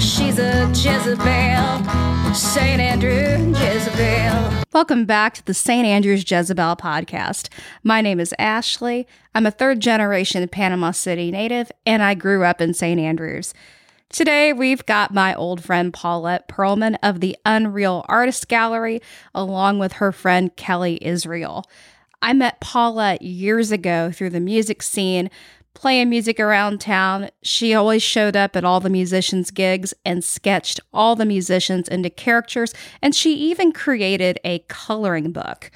She's a Jezebel, St. Andrew Jezebel. Welcome back to the St. Andrews Jezebel podcast. My name is Ashley. I'm a third generation Panama City native, and I grew up in St. Andrews. Today, we've got my old friend Paulette Perlman of the Unreal Artist Gallery, along with her friend Kelly Israel. I met Paulette years ago through the music scene, playing music around town. She always showed up at all the musicians' gigs and sketched all the musicians into characters, and she even created a coloring book.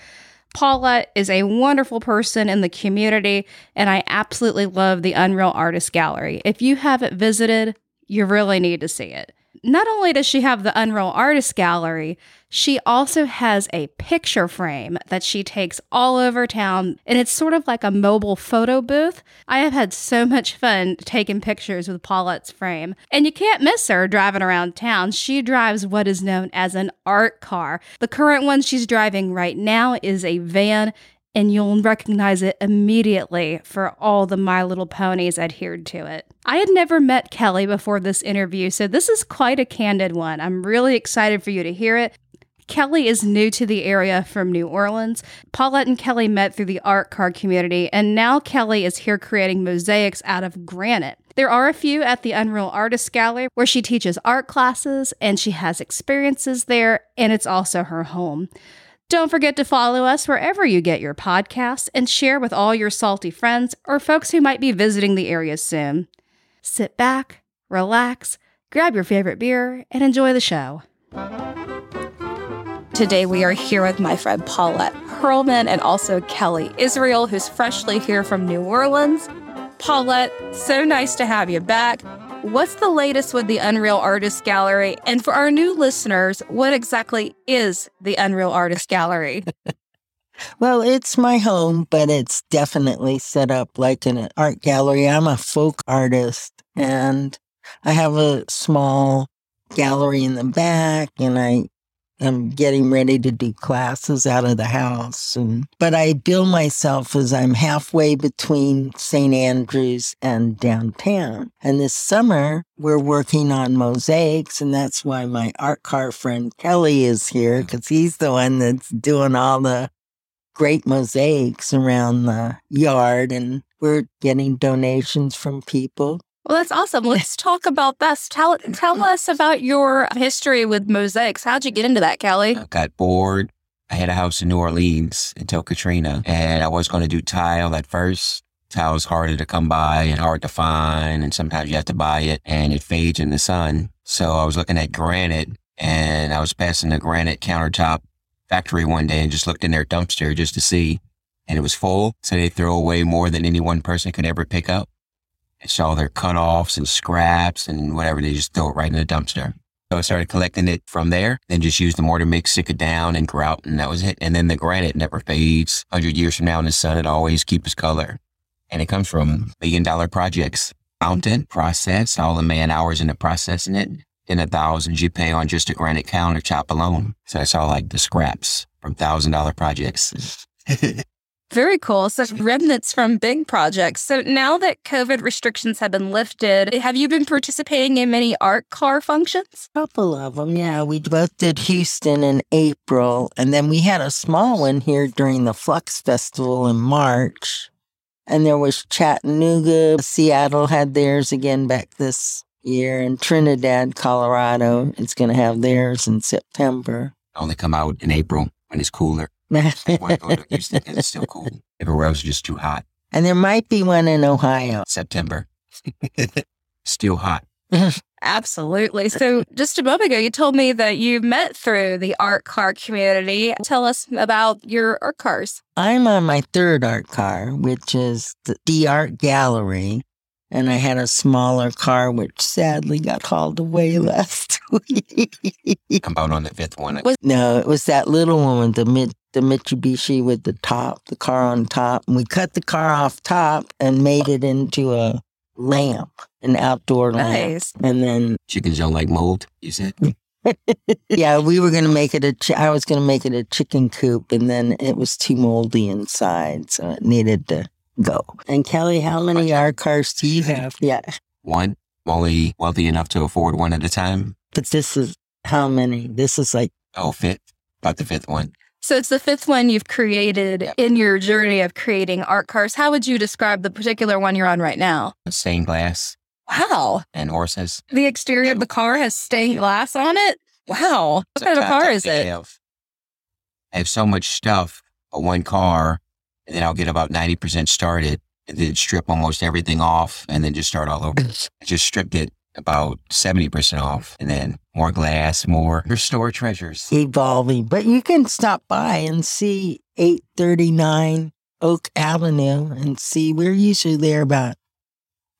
Paula is a wonderful person in the community, and I absolutely love the Unreal Artist Gallery. If you haven't visited, you really need to see it. Not only does she have the Unreal Artist Gallery, she also has a picture frame that she takes all over town, and it's sort of like a mobile photo booth. I have had so much fun taking pictures with Paulette's frame, and you can't miss her driving around town. She drives what is known as an art car. The current one she's driving right now is a van, and you'll recognize it immediately for all the My Little Ponies adhered to it. I had never met Kelly before this interview, so this is quite a candid one. I'm really excited for you to hear it. Kelly is new to the area from New Orleans. Paulette and Kelly met through the art car community, and now Kelly is here creating mosaics out of granite. There are a few at the Unreal Artist Gallery where she teaches art classes and she has experiences there, and it's also her home. Don't forget to follow us wherever you get your podcasts and share with all your salty friends or folks who might be visiting the area soon. Sit back, relax, grab your favorite beer, and enjoy the show. Today we are here with my friend Paulette Perlman and also Kelly Israel, who's freshly here from New Orleans. Paulette, so nice to have you back. What's the latest with the Unreal Artist Gallery? And for our new listeners, what exactly is the Unreal Artist Gallery? Well, it's my home, but it's definitely set up like an art gallery. I'm a folk artist and I have a small gallery in the back and I I'm getting ready to do classes out of the house. And, but I bill myself as I'm halfway between St. Andrews and downtown. And this summer, we're working on mosaics. And that's why my art car friend Kelly is here, because he's the one that's doing all the great mosaics around the yard. And we're getting donations from people. Well, that's awesome. Let's talk about this. Tell tell us about your history with mosaics. How'd you get into that, Kelly? I got bored. I had a house in New Orleans until Katrina, and I was going to do tile at first. Tile is harder to come by and hard to find, and sometimes you have to buy it, and it fades in the sun. So I was looking at granite, and I was passing the granite countertop factory one day and just looked in their dumpster just to see, and it was full. So they throw away more than any one person could ever pick up. It's all their cutoffs and scraps and whatever. They just throw it right in the dumpster. So I started collecting it from there, then just used the mortar mix, stick it down and grout, and that was it. And then the granite never fades. 100 years from now in the sun, it always keeps its color. And it comes from million dollar projects. Mountain, process, all the man hours into processing it, then the thousands you pay on just a granite countertop alone. So I saw like the scraps from thousand dollar projects. Very cool. So remnants from big projects. So now that COVID restrictions have been lifted, have you been participating in many art car functions? A couple of them, yeah. We both did Houston in April, and then we had a small one here during the Flux Festival in March. And there was Chattanooga, Seattle had theirs again back this year, and Trinidad, Colorado it's going to have theirs in September. Only come out in April when it's cooler. I want to Houston because it's still cool. Everywhere else is just too hot. And there might be one in Ohio. September. still hot. Absolutely. So, just a moment ago, you told me that you met through the art car community. Tell us about your art cars. I'm on my third art car, which is the D Art Gallery. And I had a smaller car, which sadly got hauled away last week. Come out on the fifth one. Was, no, it was that little one, with the mid, the Mitsubishi with the top, the car on top. And we cut the car off top and made it into a lamp, an outdoor lamp. Nice. And then, Chickens don't like mold, you said? yeah, we were going to make it a, chi- I was going to make it a chicken coop and then it was too moldy inside. So it needed to go. And Kelly, how many art cars do you have? Yeah. One, I'm only wealthy enough to afford one at a time. But this is how many? This is like, Oh, fifth, about the fifth one. So it's the fifth one you've created Yep. in your journey of creating art cars. How would you describe the particular one you're on right now? Stained glass Wow. and horses. The exterior of the car has stained glass on it. Wow. What kind of car is it? have- I have so much stuff on one car, and then I'll get about 90% started and then strip almost everything off and then just start all over. I just stripped it about 70% off and then more glass, more restore treasures. evolving. But you can stop by and see 839 Oak Avenue and see we're usually there about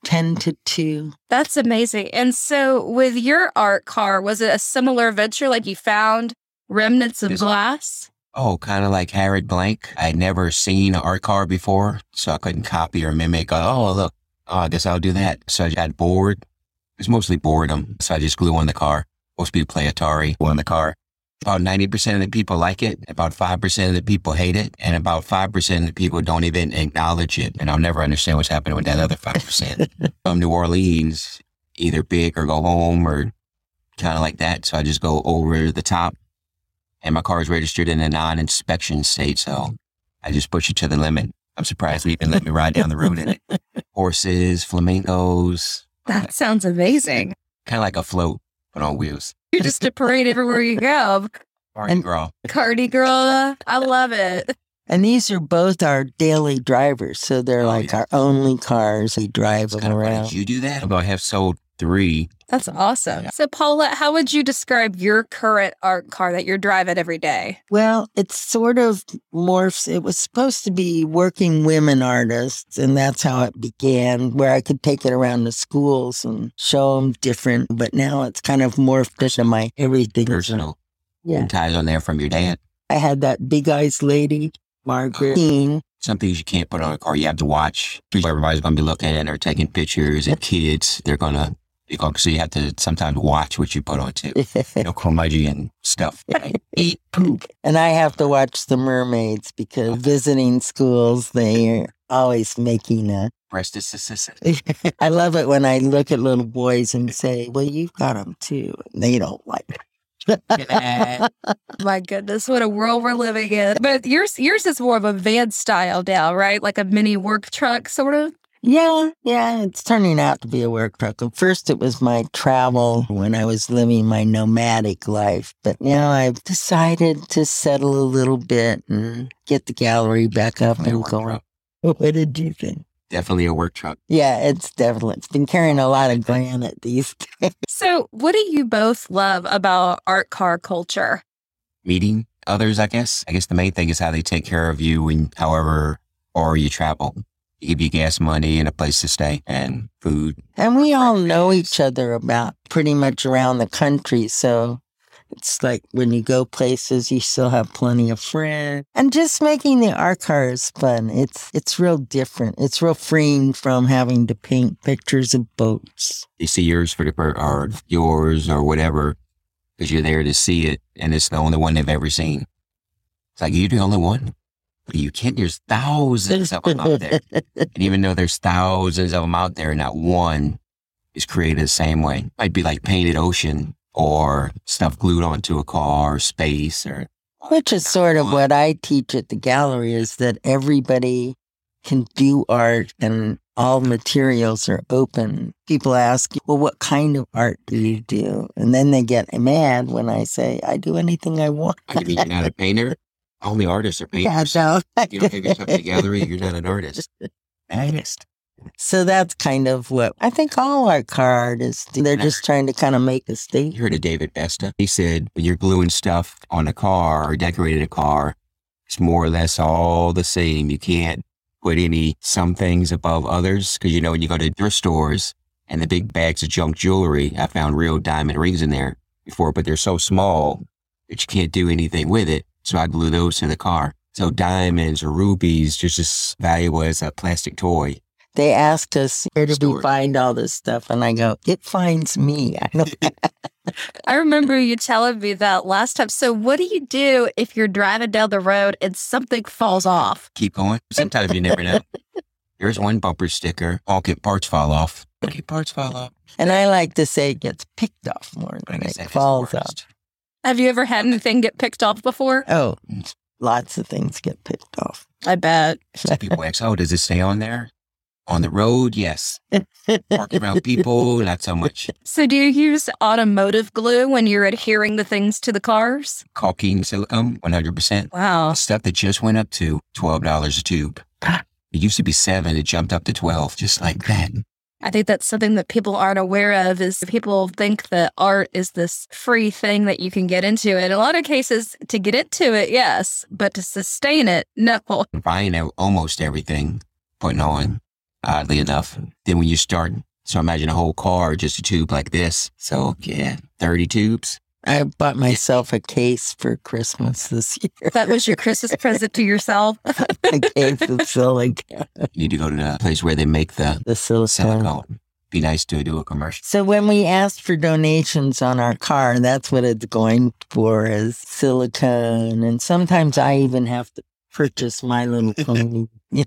10 to 2. That's amazing. And so with your art car, was it a similar venture? Like you found remnants of Yes. glass? Oh, kind of like Harrod Blank. I had never seen an art car before, so I couldn't copy or mimic. Oh, look, oh, I guess I'll do that. So I got bored. It was mostly boredom, so I just glue on the car. Most people play Atari on the car. About 90% of the people like it, about 5% of the people hate it, and about 5% of the people don't even acknowledge it. And I'll never understand what's happening with that other 5%. From New Orleans, either big or go home or kind of like that. So I just go over the top and my car is registered in a non-inspection state, so I just push it to the limit. I'm surprised they even let me ride down the road in it. Horses, flamingos, That sounds amazing. kind of like a float, but on wheels. You're just a parade everywhere you go. Mardi And- Gras. Cardi girl. I love it. And these are both our daily drivers. So they're Oh, like yeah. our only cars. We drive It's them kind of funny. around. You do that? Although I have sold three. That's awesome. So, Paula, how would you describe your current art car that you're driving every day? Well, it's sort of morphs. It was supposed to be working women artists, and that's how it began, where I could take it around to schools and show them different. But now it's kind of morphed into my everything. Personal. Yeah. And ties on there from your dad. I had that big eyes lady, Margaret Keane. Some things you can't put on a car. You have to watch. Everybody's going to be looking at they're taking pictures and kids, they're going to, so you have to sometimes watch what you put on too. You know, curmudgeon and stuff. Like, eat poop. and I have to watch the mermaids because visiting schools, they're always making a. Breast is is- I love it when I look at little boys and say, Well, you've got them too. And they don't like it. is- My goodness, what a world we're living in. But yours yours is more of a van style now, right? Like a mini work truck sort of. Yeah, yeah, it's turning out to be a work truck. At first, it was my travel when I was living my nomadic life, but now I've decided to settle a little bit and get the gallery back up and work going. truck. What did you think? Definitely a work truck. Yeah, it's definitely, it's been carrying a lot of granite these days. So, what do you both love about art car culture? Meeting others, I guess. I guess the main thing is how they take care of you and however or you travel. Give you gas money and a place to stay and food. And we all know each other about pretty much around the country. So it's like when you go places, you still have plenty of friends. And just making the art cars fun. It's it's real different. It's real freeing from having to paint pictures of boats. You see yours for the or yours or whatever because you're there to see it and it's the only one they've ever seen. It's like you're the only one. You can't. There's thousands of them out there. And even though there's thousands of them out there, not one is created the same way. Might be like painted ocean or stuff glued onto a car or space or Which is sort of what I teach at the gallery is that everybody can do art and all materials are open. People ask, well, what kind of art do you do? And then they get mad when I say, I do anything I want. I mean, you're not a painter. Only artists are Yeah, painters. no. You don't have yourself in the gallery. You're not an artist. Artist. So that's kind of what I think all art car artists do. They're just trying to kind of make a statement. You heard of David Besta? He said when you're gluing stuff on a car or decorating a car, it's more or less all the same. You can't put any some things above others because you know when you go to thrift stores and the big bags of junk jewelry, I found real diamond rings in there before, but they're so small that you can't do anything with it. So I glue those to the car. So diamonds or rubies just as valuable as a plastic toy. They asked us, where did we find all this stuff? And I go, it finds me. I know. I remember you telling me that last time. So, what do you do if you're driving down the road and something falls off? Keep going. Sometimes you never know. There's one bumper sticker. All get parts fall off. Okay, parts fall off. And I like to say it gets picked off more than it falls off. Worst. Have you ever had anything get picked off before? Oh, lots of things get picked off. I bet. Some people ask, oh, does it stay on there? On the road, yes. Parking around people, not so much. So, do you use automotive glue when you're adhering the things to the cars? Caulking silicone, 100%. Wow. Stuff that just went up to $12 a tube. It used to be seven. It jumped up to 12, just like that. I think that's something that people aren't aware of is people think that art is this free thing that you can get into. In a lot of cases, to get into it, yes, but to sustain it, no. Buying almost everything, putting on, oddly enough. Then when you start, so imagine a whole car, just a tube like this. So yeah, 30 tubes. I bought myself a case for Christmas this year. That was your Christmas present to yourself. a case of silicone. You need to go to the place where they make the The silicone. silicone. Be nice to do a commercial. So when we asked for donations on our car, that's what it's going for is silicone. And sometimes I even have to purchase my little pony. Yeah.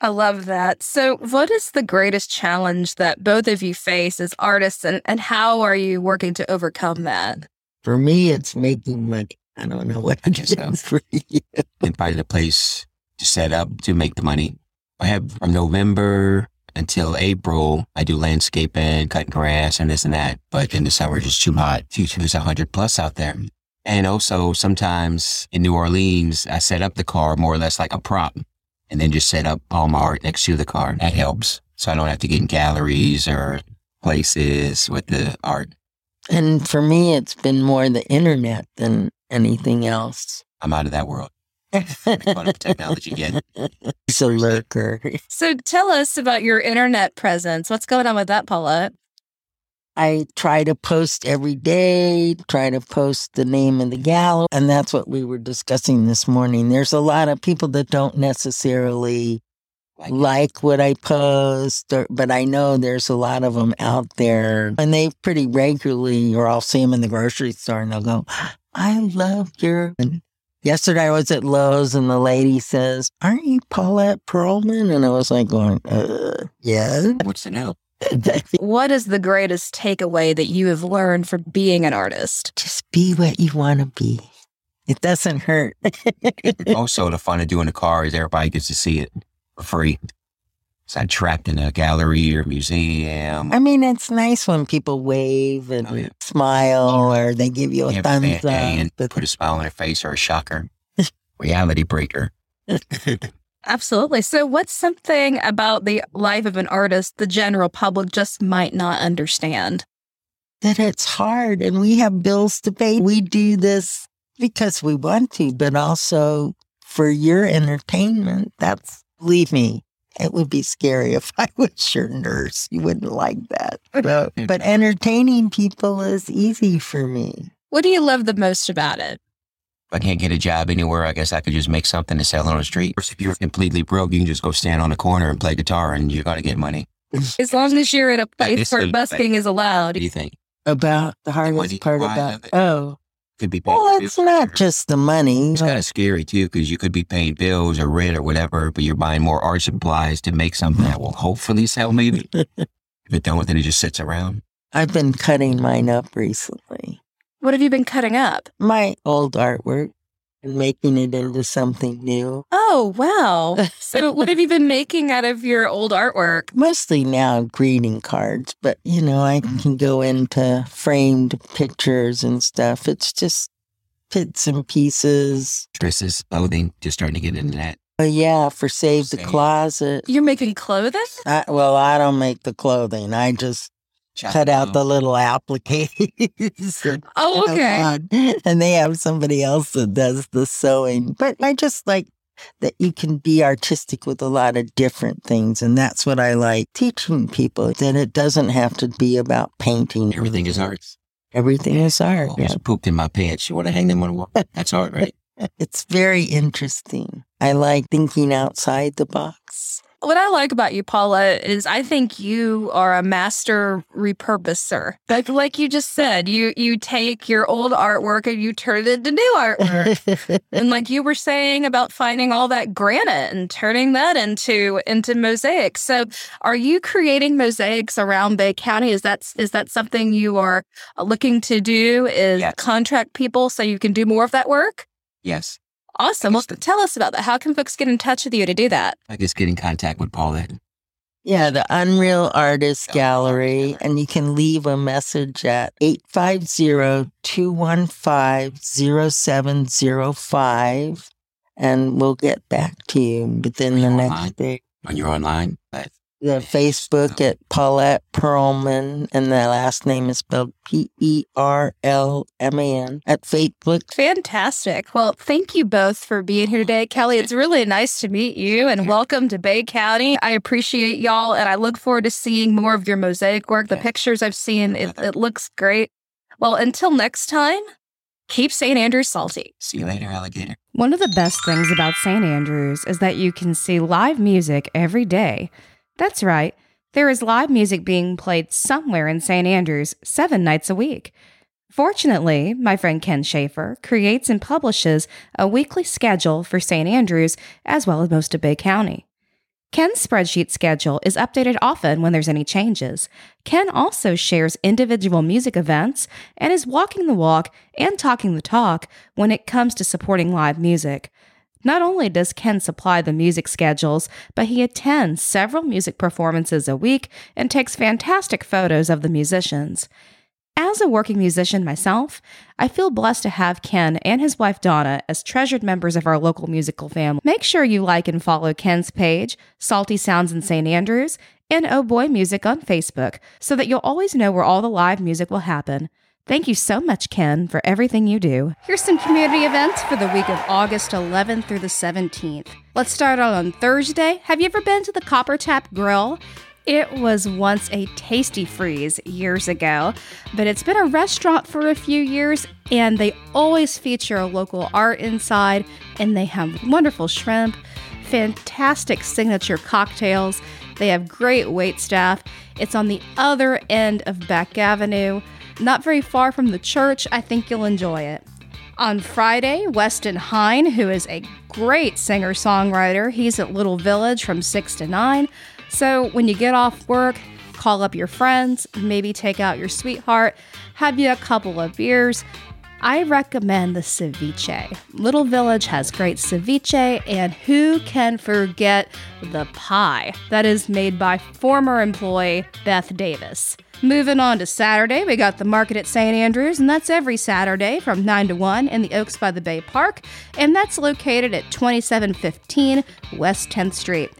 I love that. So, what is the greatest challenge that both of you face as artists, and, and how are you working to overcome that? For me, it's making money. I don't know what I it guess so. for you. And find a place to set up to make the money. I have from November until April, I do landscaping, cutting grass and this and that. But in the summer, it's just too hot. It's it's 100 plus out there. And also sometimes in New Orleans, I set up the car more or less like a prop and then just set up all my art next to the car. That helps. So I don't have to get in galleries or places with the art. And for me, it's been more the internet than anything else. I'm out of that world. Fun of technology yet. He's a lurker. So, tell us about your internet presence. What's going on with that, Paulette? I try to post every day, try to post the name of the gallery. And that's what we were discussing this morning. There's a lot of people that don't necessarily Like- what I post, or, but I know there's a lot of them out there. And they pretty regularly, or I'll see them in the grocery store and they'll go, I love your. And yesterday I was at Lowe's and the lady says, Aren't you Paulette Perlman? And I was like, going, uh, yeah. What's the no? What is the greatest takeaway that you have learned from being an artist? just be what you want to be. It doesn't hurt. also, the fun of doing the car is everybody gets to see it for free. It's not trapped in a gallery or museum. I mean, it's nice when people wave and Oh, yeah. smile or they give you a You have a bad thumbs day and up. But put a smile on their face or a shocker. Reality breaker. Absolutely. So, what's something about the life of an artist the general public just might not understand? that it's hard and we have bills to pay. We do this because we want to, but also for your entertainment. That's, believe me, it would be scary if I was your nurse. You wouldn't like that. But, but entertaining people is easy for me. What do you love the most about it? If I can't get a job anywhere, I guess I could just make something to sell on the street. Or If you're completely broke, you can just go stand on the corner and play guitar and you're going to get money. As long as you're in a place is where the- busking is allowed. What do you think? About the money hardest part part about, of it. oh, Could be paying well, bills it's not or- just the money. It's kind of scary too, because you could be paying bills or rent or whatever, but you're buying more art supplies to make something that will hopefully sell, maybe. if it don't, then it just sits around. I've been cutting mine up recently. What have you been cutting up? My old artwork and making it into something new. Oh, wow. So, what have you been making out of your old artwork? Mostly now greeting cards, but you know, I mm-hmm. can go into framed pictures and stuff. It's just bits and pieces. Dresses, clothing, just starting to get into that. Oh, yeah, for Save the Closet. You're making clothing? I, well, I don't make the clothing. I just Cut out the little applicators. and Oh, okay. fun. And they have somebody else that does the sewing. But I just like that you can be artistic with a lot of different things. And that's what I like teaching people that it doesn't have to be about painting. Everything is art. Everything is art. Oh, yeah. pooped in my pants. You want to hang them on the wall? That's art, right? It's very interesting. I like thinking outside the box. What I like about you, Paula, is I think you are a master repurposer. Like like you just said, you you take your old artwork and you turn it into new artwork. and like you were saying about finding all that granite and turning that into into mosaics. So are you creating mosaics around Bay County? Is that is that something you are looking to do? Is Yes. contract people so you can do more of that work? Yes. Awesome. Well, tell us about that. How can folks get in touch with you to do that? I just get in contact with Paulette. Yeah, the Unreal Artist Gallery. And you can leave a message at 850 215 0705. And we'll get back to you within the Online. next day. When you're online, but The Facebook at Paulette Perlman, and the last name is spelled P E R L M A N at Facebook. Fantastic. Well, thank you both for being here today. Kelly, it's really nice to meet you and welcome to Bay County. I appreciate y'all and I look forward to seeing more of your mosaic work. The pictures I've seen, it, it looks great. Well, until next time, keep St. Andrews salty. see you later, alligator. One of the best things about St. Andrews is that you can see live music every day. That's right, there is live music being played somewhere in St. Andrews seven nights a week. Fortunately, my friend Ken Schaefer creates and publishes a weekly schedule for St. Andrews as well as most of Bay County. Ken's spreadsheet schedule is updated often when there's any changes. Ken also shares individual music events and is walking the walk and talking the talk when it comes to supporting live music. Not only does Ken supply the music schedules, but he attends several music performances a week and takes fantastic photos of the musicians. As a working musician myself, I feel blessed to have Ken and his wife Donna as treasured members of our local musical family. Make sure you like and follow Ken's page, Salty Sounds in St. Andrews, and Oh Boy Music on Facebook so that you'll always know where all the live music will happen. Thank you so much, Ken, for everything you do. Here's some community events for the week of August 11th through the 17th. Let's start out on Thursday. Have you ever been to the Copper Tap Grill? It was once a Tastee Freez years ago, but it's been a restaurant for a few years and they always feature a local art inside and they have wonderful shrimp, fantastic signature cocktails. They have great wait staff. It's on the other end of Beck Avenue, not very far from the church. I think you'll enjoy it. On Friday, Weston Hine, who is a great singer songwriter, he's at Little Village from 6 to 9. So when you get off work, call up your friends, maybe take out your sweetheart, have you a couple of beers. I recommend the ceviche. Little Village has great ceviche, and who can forget the pie that is made by former employee Beth Davis? Moving on to Saturday, we got the market at St. Andrews, and that's every Saturday from 9 to 1 in the Oaks by the Bay Park, and that's located at 2715 West 10th Street.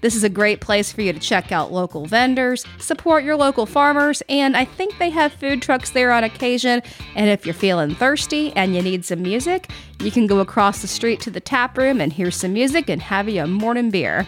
This is a great place for you to check out local vendors, support your local farmers, and I think they have food trucks there on occasion. And if you're feeling thirsty and you need some music, you can go across the street to the tap room and hear some music and have you a morning beer.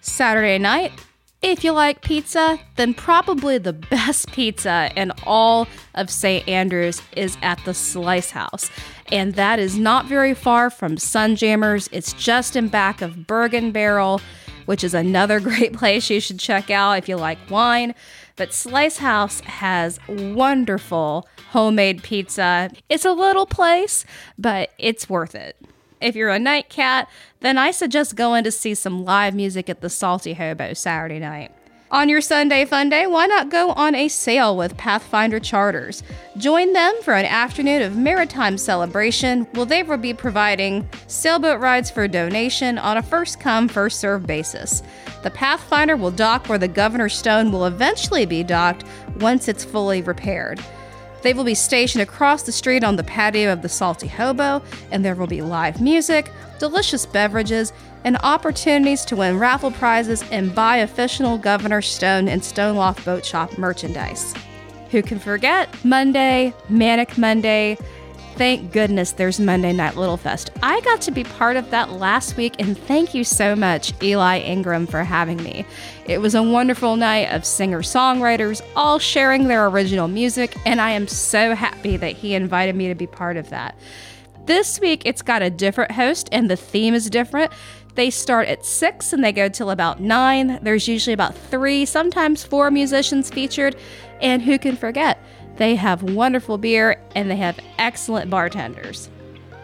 Saturday night, if you like pizza, then probably the best pizza in all of St. Andrews is at the Slice House. And that is not very far from Sunjammers. It's just in back of Bergen Barrel, which is another great place you should check out if you like wine. But Slice House has wonderful homemade pizza. It's a little place, but it's worth it. If you're a night cat, then I suggest going to see some live music at the Salty Hobo Saturday night. On your Sunday fun day, why not go on a sail with Pathfinder Charters? Join them for an afternoon of maritime celebration, where they will be providing sailboat rides for donation on a first come, first served basis. The Pathfinder will dock where the Governor's Stone will eventually be docked once it's fully repaired. They will be stationed across the street on the patio of the Salty Hobo, and there will be live music, delicious beverages, and opportunities to win raffle prizes and buy official Governor Stone and Stoneloft Boat Shop merchandise. Who can forget Monday, Manic Monday? Thank goodness there's Monday Night Little Fest. I got to be part of that last week, and thank you so much, Eli Ingram, for having me. It was a wonderful night of singer songwriters all sharing their original music, and I am so happy that he invited me to be part of that. This week, it's got a different host, and the theme is different. They start at 6 and they go till about 9. There's usually about three, sometimes four musicians featured. And who can forget? They have wonderful beer and they have excellent bartenders.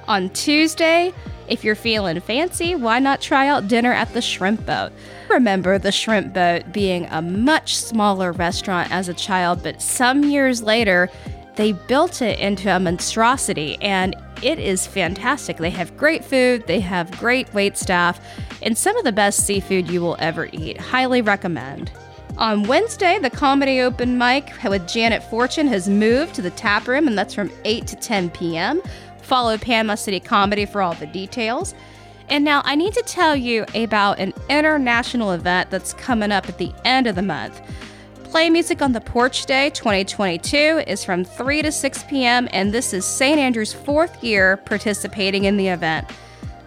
On Tuesday, if you're feeling fancy, why not try out dinner at the Shrimp Boat? Remember the Shrimp Boat being a much smaller restaurant as a child, but some years later, they built it into a monstrosity and it is fantastic. They have great food, they have great wait staff, and some of the best seafood you will ever eat. Highly recommend. On Wednesday, the comedy open mic with Janet Fortune has moved to the tap room, and that's from 8 to 10 p.m. Follow Panama City Comedy for all the details. And now I need to tell you about an international event that's coming up at the end of the month. Play Music on the Porch Day 2022 is from 3 to 6 p.m., and this is St. Andrew's fourth year participating in the event.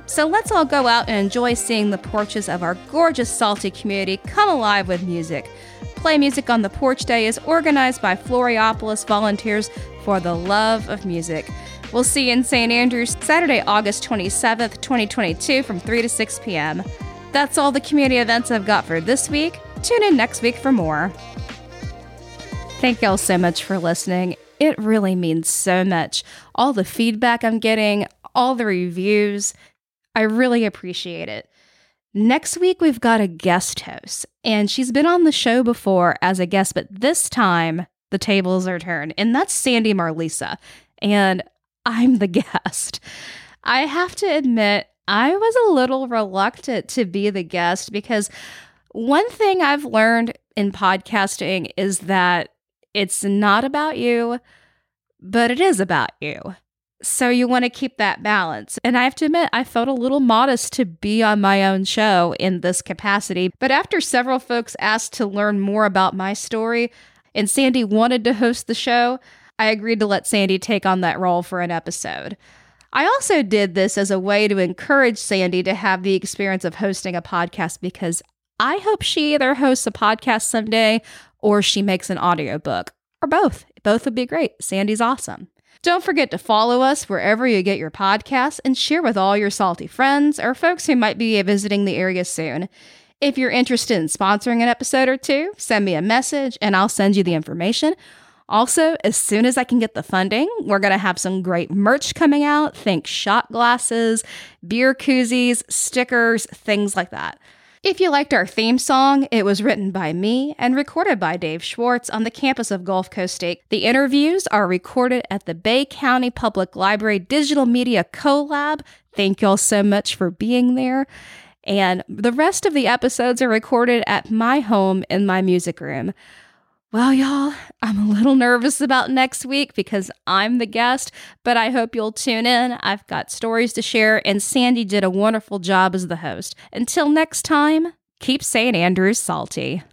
So let's all go out and enjoy seeing the porches of our gorgeous salty community come alive with music. Play Music on the Porch Day is organized by Floriopolis Volunteers for the Love of Music. We'll see you in St. Andrews Saturday, August 27th, 2022 from 3 to 6 p.m. That's all the community events I've got for this week. Tune in next week for more. Thank y'all so much for listening. It really means so much. All the feedback I'm getting, all the reviews, I really appreciate it. Next week, we've got a guest host, and she's been on the show before as a guest, but this time the tables are turned, and that's Sandy Marlisa. And I'm the guest. I have to admit, I was a little reluctant to be the guest because one thing I've learned in podcasting is that it's not about you, but it is about you. So you want to keep that balance. And I have to admit, I felt a little modest to be on my own show in this capacity. But after several folks asked to learn more about my story, and Sandy wanted to host the show, I agreed to let Sandy take on that role for an episode. I also did this as a way to encourage Sandy to have the experience of hosting a podcast because I hope she either hosts a podcast someday or she makes an audiobook or both. Both would be great. Sandy's awesome. Don't forget to follow us wherever you get your podcasts and share with all your salty friends or folks who might be visiting the area soon. If you're interested in sponsoring an episode or two, send me a message and I'll send you the information. Also, as soon as I can get the funding, we're going to have some great merch coming out. Think shot glasses, beer koozies, stickers, things like that. If you liked our theme song, it was written by me and recorded by Dave Schwartz on the campus of Gulf Coast State. The interviews are recorded at the Bay County Public Library Digital Media Collab. Thank y'all so much for being there. And the rest of the episodes are recorded at my home in my music room. Well, y'all, I'm a little nervous about next week because I'm the guest, but I hope you'll tune in. I've got stories to share, and Sandy did a wonderful job as the host. Until next time, keep St. Andrews salty.